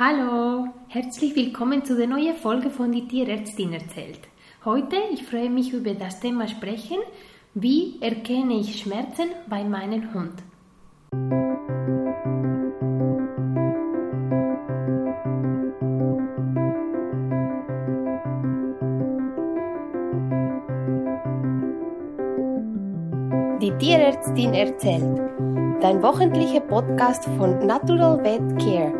Hallo, herzlich willkommen zu der neuen Folge von Die Tierärztin erzählt. Heute, ich freue mich über das Thema sprechen, wie erkenne ich Schmerzen bei meinem Hund. Tierärztin erzählt. Dein wöchentlicher Podcast von Natural Vet Care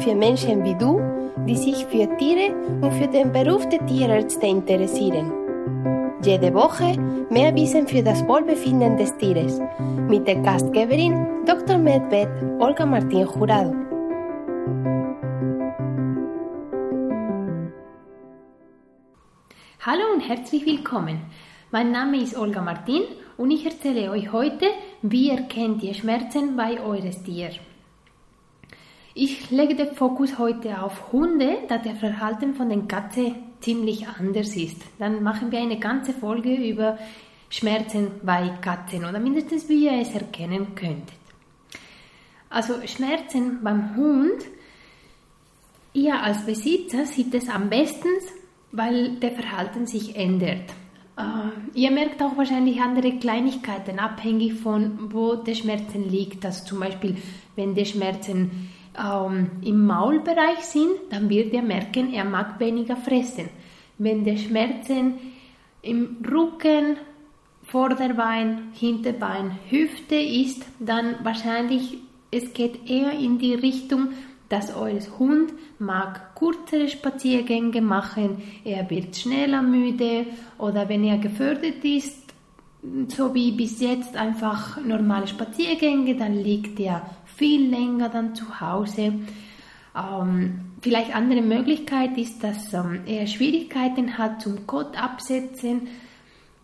für Menschen wie du, die sich für Tiere und für den Beruf der Tierärzte interessieren. Jede Woche mehr Wissen für das Wohlbefinden des Tieres mit der Gastgeberin Dr. Medved Olga Martin Jurado. Hallo und herzlich willkommen. Mein Name ist Olga Martin und ich erzähle euch heute, wie erkennt ihr Schmerzen bei eures Tier. Ich lege den Fokus heute auf Hunde, da der Verhalten von den Katzen ziemlich anders ist. Dann machen wir eine ganze Folge über Schmerzen bei Katzen oder mindestens wie ihr es erkennen könntet. Also Schmerzen beim Hund, ihr als Besitzer sieht es am besten, weil der Verhalten sich ändert. Äh, ihr merkt auch wahrscheinlich andere Kleinigkeiten, abhängig von wo der Schmerzen liegt. Also zum Beispiel, wenn die Schmerzen ähm, im Maulbereich sind, dann wird ihr merken, er mag weniger fressen. Wenn die Schmerzen im Rücken, Vorderbein, Hinterbein, Hüfte ist, dann wahrscheinlich es geht eher in die Richtung, dass euer Hund mag kürzere Spaziergänge machen, er wird schneller müde oder wenn er gefördert ist, so wie bis jetzt einfach normale Spaziergänge, dann liegt er viel länger dann zu Hause. Ähm, vielleicht andere Möglichkeit ist, dass ähm, er Schwierigkeiten hat zum Kot absetzen.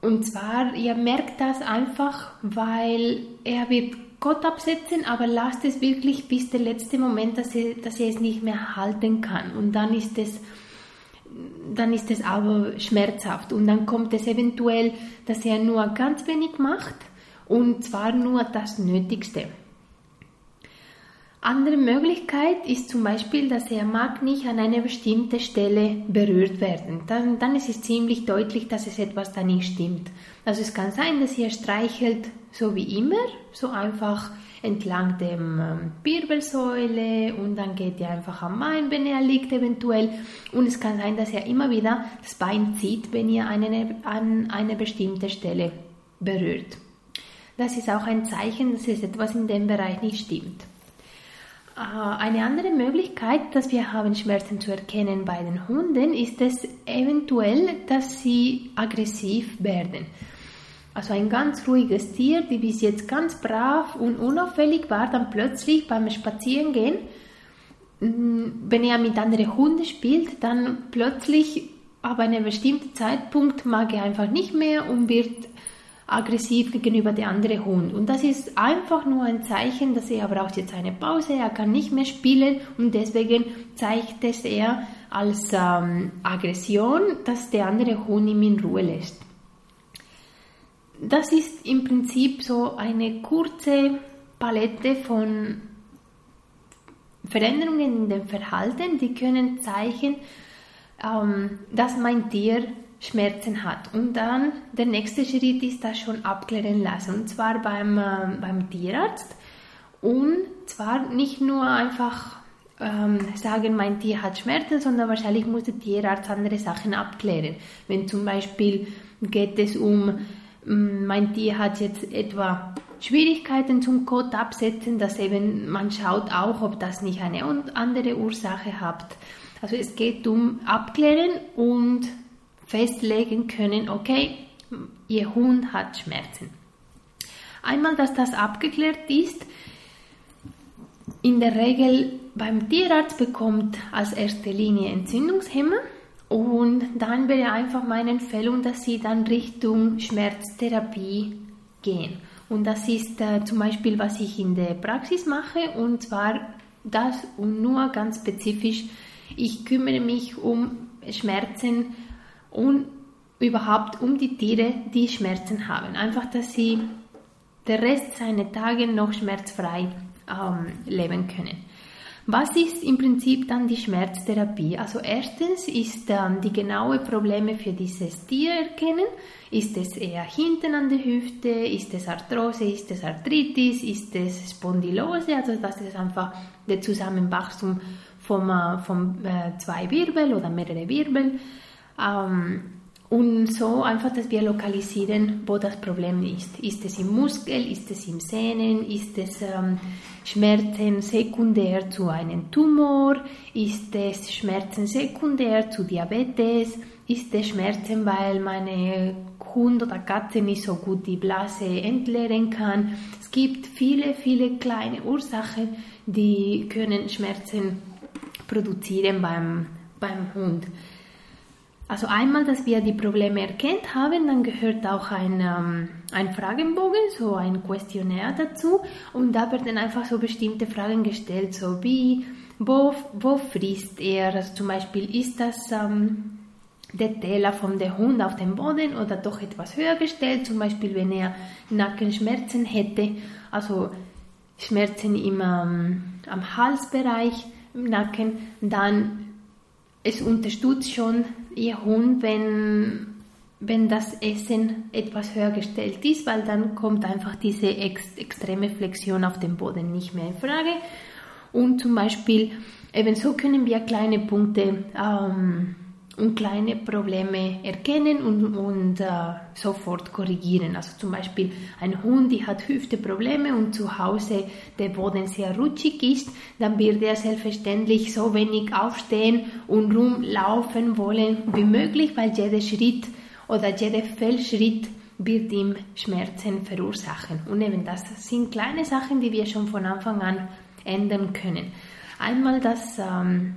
Und zwar, ihr merkt das einfach, weil er wird Gott absetzen, aber lasst es wirklich bis der letzte Moment, dass er, dass er es nicht mehr halten kann. Und dann ist es, dann ist es aber schmerzhaft. Und dann kommt es eventuell, dass er nur ganz wenig macht und zwar nur das Nötigste. Andere Möglichkeit ist zum Beispiel, dass er mag nicht an einer bestimmten Stelle berührt werden. Dann, dann ist es ziemlich deutlich, dass es etwas da nicht stimmt. Also es kann sein, dass er streichelt so wie immer, so einfach entlang dem ähm, Wirbelsäule und dann geht er einfach am Bein, wenn er liegt eventuell. Und es kann sein, dass er immer wieder das Bein zieht, wenn ihr eine, an eine bestimmte Stelle berührt. Das ist auch ein Zeichen, dass es etwas in dem Bereich nicht stimmt. Äh, eine andere Möglichkeit, dass wir haben, Schmerzen zu erkennen bei den Hunden, ist es eventuell, dass sie aggressiv werden. Also ein ganz ruhiges Tier, die bis jetzt ganz brav und unauffällig war, dann plötzlich beim Spazierengehen, mm, wenn er mit anderen Hunden spielt, dann plötzlich ab einem bestimmten Zeitpunkt mag er einfach nicht mehr und wird aggressiv gegenüber der andere Hund. Und das ist einfach nur ein Zeichen, dass er braucht jetzt eine Pause, er kann nicht mehr spielen und deswegen zeigt es er als ähm, Aggression, dass der andere Hund ihm in Ruhe lässt. Das ist im Prinzip so eine kurze Palette von Veränderungen in dem Verhalten, die können zeigen, ähm, dass mein Tier Schmerzen hat. Und dann der nächste Schritt ist das schon abklären lassen. Und zwar beim, äh, beim Tierarzt. Und zwar nicht nur einfach ähm, sagen, mein Tier hat Schmerzen, sondern wahrscheinlich muss der Tierarzt andere Sachen abklären. Wenn zum Beispiel geht es um, mm, mein Tier hat jetzt etwa Schwierigkeiten zum Kot absetzen, dass eben man schaut auch, ob das nicht eine andere Ursache hat. Also es geht um Abklären und festlegen können, okay, Ihr Hund hat Schmerzen. Einmal, dass das abgeklärt ist, in der Regel beim Tierarzt bekommt als erste Linie Entzündungshemmer und dann wäre einfach meine Empfehlung, dass Sie dann Richtung Schmerztherapie gehen. Und das ist äh, zum Beispiel, was ich in der Praxis mache und zwar das und nur ganz spezifisch. Ich kümmere mich um Schmerzen und überhaupt um die Tiere, die Schmerzen haben. Einfach, dass sie den Rest seiner Tage noch schmerzfrei ähm, leben können. Was ist im Prinzip dann die Schmerztherapie? Also erstens ist ähm, die genaue Probleme für dieses Tier erkennen. Ist es eher hinten an der Hüfte? Ist es Arthrose? Ist es Arthritis? Ist es Spondylose? Also das ist einfach der Zusammenwachstum vom, äh, vom äh, zwei Wirbel oder mehrere Wirbel. Ähm, und so einfach, dass wir lokalisieren, wo das Problem ist. Ist es im Muskel, ist es im Sehnen, ist es ähm, Schmerzen sekundär zu einem Tumor, ist es Schmerzen sekundär zu Diabetes, ist es Schmerzen, weil meine Hund oder Katze nicht so gut die Blase entleeren kann. Es gibt viele, viele kleine Ursachen, die können Schmerzen produzieren beim, beim Hund. Also einmal, dass wir die Probleme erkennt haben, dann gehört auch ein, ähm, ein Fragenbogen, so ein Questionnaire dazu. Und da werden einfach so bestimmte Fragen gestellt, so wie, wo, wo frisst er, also zum Beispiel ist das ähm, der Teller von der Hund auf dem Boden oder doch etwas höher gestellt, zum Beispiel wenn er Nackenschmerzen hätte, also Schmerzen im, ähm, am Halsbereich, im Nacken, dann es unterstützt schon ihr Hund, wenn, wenn das Essen etwas höher gestellt ist, weil dann kommt einfach diese ex extreme Flexion auf dem Boden nicht mehr in Frage. Und zum Beispiel, ebenso können wir kleine Punkte ähm, und kleine Probleme erkennen und, und äh, sofort korrigieren. Also zum Beispiel ein Hund, die hat Hüfteprobleme und zu Hause der Boden sehr rutschig ist, dann wird er selbstverständlich so wenig aufstehen und rumlaufen wollen wie möglich, weil jeder Schritt oder jeder Fehlschritt wird ihm Schmerzen verursachen. Und eben das sind kleine Sachen, die wir schon von Anfang an ändern können. Einmal, dass ähm,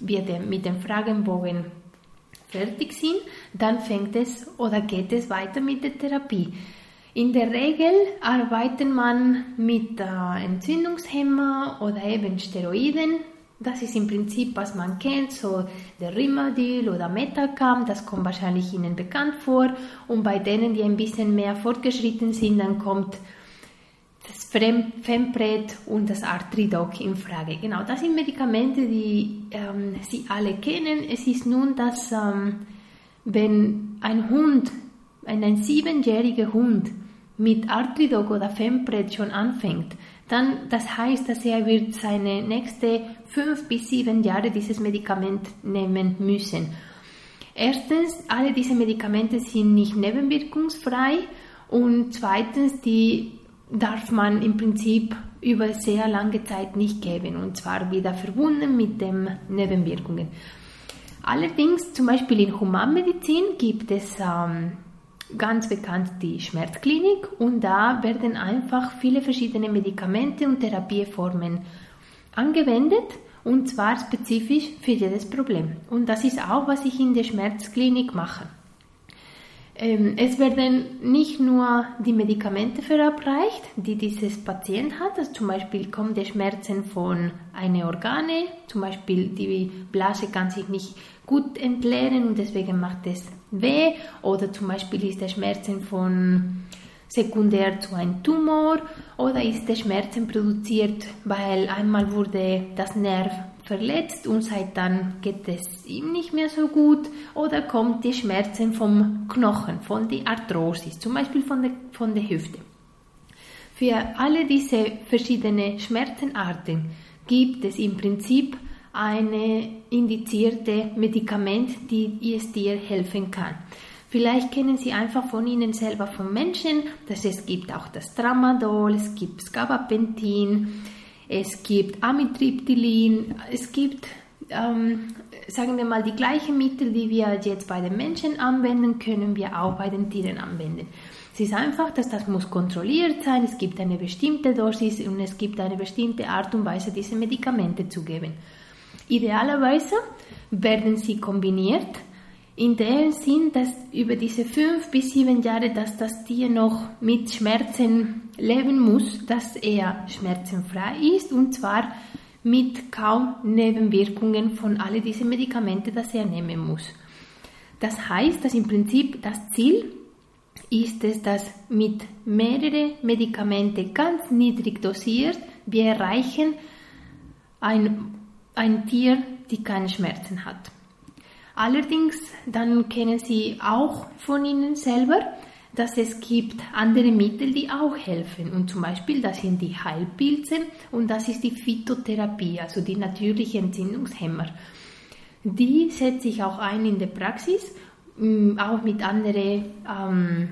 wir mit dem Fragenbogen fertig sind, dann fängt es oder geht es weiter mit der Therapie. In der Regel arbeitet man mit äh, Entzündungshemmer oder eben Steroiden. Das ist im Prinzip, was man kennt, so der Rimadyl oder Metacam, das kommt wahrscheinlich Ihnen bekannt vor. Und bei denen, die ein bisschen mehr fortgeschritten sind, dann kommt das Fempred und das Artridoc in Frage. Genau, das sind Medikamente, die ähm, Sie alle kennen. Es ist nun, dass ähm, wenn ein Hund, ein, ein siebenjähriger Hund mit Artridoc oder Fempred schon anfängt, dann das heißt, dass er wird seine nächste fünf bis sieben Jahre dieses Medikament nehmen müssen. Erstens, alle diese Medikamente sind nicht nebenwirkungsfrei und zweitens, die darf man im Prinzip über sehr lange Zeit nicht geben und zwar wieder verbunden mit den Nebenwirkungen. Allerdings zum Beispiel in Humanmedizin gibt es ähm, ganz bekannt die Schmerzklinik und da werden einfach viele verschiedene Medikamente und Therapieformen angewendet und zwar spezifisch für jedes Problem. Und das ist auch, was ich in der Schmerzklinik mache. Ähm, es werden nicht nur die Medikamente verabreicht, die dieses Patient hat, also zum Beispiel kommen die Schmerzen von einer Organe, zum Beispiel die Blase kann sich nicht gut entleeren und deswegen macht es weh, oder zum Beispiel ist der Schmerzen von sekundär zu einem Tumor. Oder ist der Schmerzen produziert, weil einmal wurde das Nerv verletzt und seit dann geht es ihm nicht mehr so gut oder kommt die Schmerzen vom Knochen, von der Arthrosis, zum Beispiel von der, von der Hüfte. Für alle diese verschiedenen Schmerzenarten gibt es im Prinzip eine indizierte Medikament, die es dir helfen kann. Vielleicht kennen Sie einfach von Ihnen selber von Menschen, dass es gibt auch das Tramadol, es gibt Scabapentin, es gibt Amitriptylin, es gibt, ähm, sagen wir mal, die gleichen Mittel, die wir jetzt bei den Menschen anwenden, können wir auch bei den Tieren anwenden. Es ist einfach, dass das muss kontrolliert sein, es gibt eine bestimmte Dosis und es gibt eine bestimmte Art und Weise, diese Medikamente zu geben. Idealerweise werden sie kombiniert in dem Sinn, dass über diese fünf bis sieben Jahre, dass das Tier noch mit Schmerzen leben muss, dass er schmerzenfrei ist und zwar mit kaum Nebenwirkungen von all diesen Medikamenten, das er nehmen muss. Das heißt, dass im Prinzip das Ziel ist es, dass mit mehreren Medikamenten ganz niedrig dosiert wir erreichen ein, ein Tier, die keine Schmerzen hat. Allerdings, dann kennen Sie auch von Ihnen selber, dass es gibt andere Mittel, die auch helfen. Und zum Beispiel, das sind die Heilpilze und das ist die Phytotherapie, also die natürliche Entzündungshemmer. Die setze ich auch ein in der Praxis, mm, auch mit anderen ähm,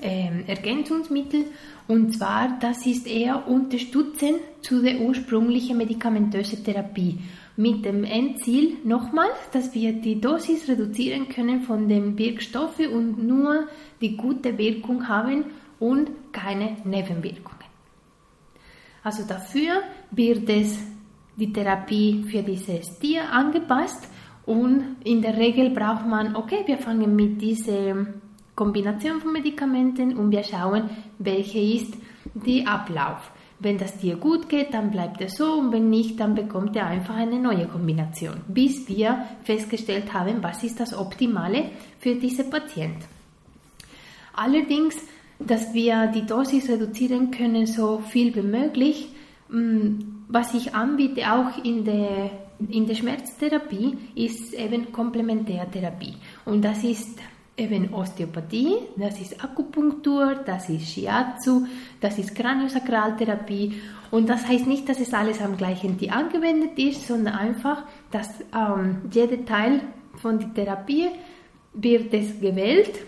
äh, Ergänzungsmitteln. Und zwar, das ist eher unterstützend zu der ursprünglichen medikamentösen Therapie mit dem Endziel nochmal, dass wir die Dosis reduzieren können von den Wirkstoffen und nur die gute Wirkung haben und keine Nebenwirkungen. Also dafür wird es die Therapie für dieses Tier angepasst und in der Regel braucht man, okay, wir fangen mit dieser Kombination von Medikamenten und wir schauen, welche ist der Ablauf. Wenn das Tier gut geht, dann bleibt es so und wenn nicht, dann bekommt er einfach eine neue Kombination, bis wir festgestellt haben, was ist das Optimale für diese Patient. Allerdings, dass wir die Dosis reduzieren können, so viel wie möglich, mm, was ich anbiete auch in der, in der Schmerztherapie, ist eben Komplementärtherapie. Und das ist eben Osteopathie, das ist Akupunktur, das ist Shiatsu, das ist Kraniosakraltherapie. Und das heißt nicht, dass es alles am gleichen Tier angewendet ist, sondern einfach, dass ähm, jeder Teil von der Therapie wird es gewählt.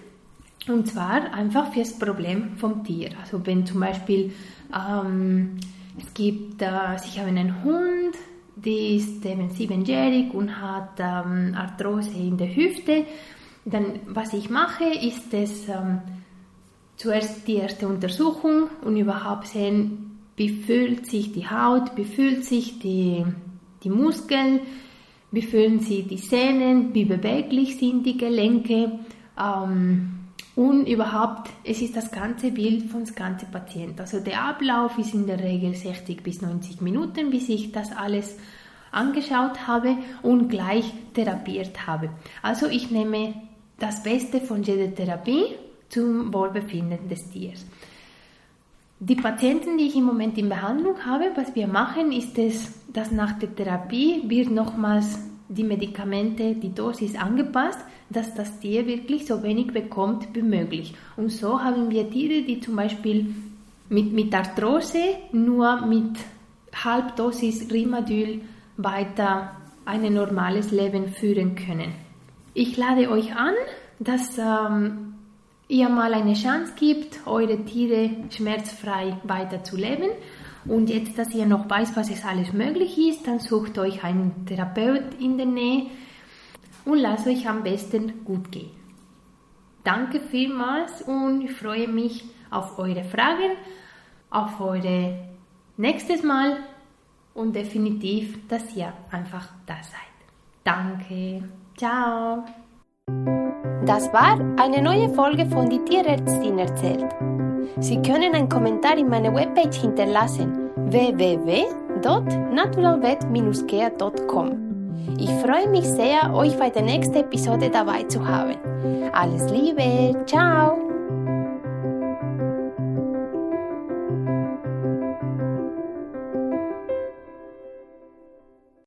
Und zwar einfach für das Problem vom Tier. Also wenn zum Beispiel ähm, es gibt, äh, ich habe einen Hund, die ist eben siebenjährig und hat ähm, Arthrose in der Hüfte dann, was ich mache, ist es ähm, zuerst die erste Untersuchung und überhaupt sehen, wie fühlt sich die Haut, wie fühlt sich die, die Muskeln, wie fühlen sich die Sehnen, wie beweglich sind die Gelenke ähm, und überhaupt, es ist das ganze Bild von das ganze Patient. Also der Ablauf ist in der Regel 60 bis 90 Minuten, bis ich das alles angeschaut habe und gleich therapiert habe. Also ich nehme das Beste von jeder Therapie zum Wohlbefinden des Tiers. Die Patienten, die ich im Moment in Behandlung habe, was wir machen, ist es, dass nach der Therapie wird nochmals die Medikamente, die Dosis angepasst, dass das Tier wirklich so wenig bekommt wie möglich. Und so haben wir Tiere, die zum Beispiel mit, mit Arthrose nur mit Halbdosis Rimadyl weiter ein normales Leben führen können. Ich lade euch an, dass ähm, ihr mal eine Chance gibt, eure Tiere schmerzfrei weiterzuleben. Und jetzt, dass ihr noch weiß, was es alles möglich ist, dann sucht euch einen Therapeut in der Nähe und lasst euch am besten gut gehen. Danke vielmals und ich freue mich auf eure Fragen, auf eure nächstes Mal und definitiv, dass ihr einfach da seid. Danke. Ciao. Das war eine neue Folge von Die Tierärztin erzählt. Sie können einen Kommentar in meiner Webpage hinterlassen www.naturalvet-care.com. Ich freue mich sehr, euch bei der nächsten Episode dabei zu haben. Alles Liebe, ciao!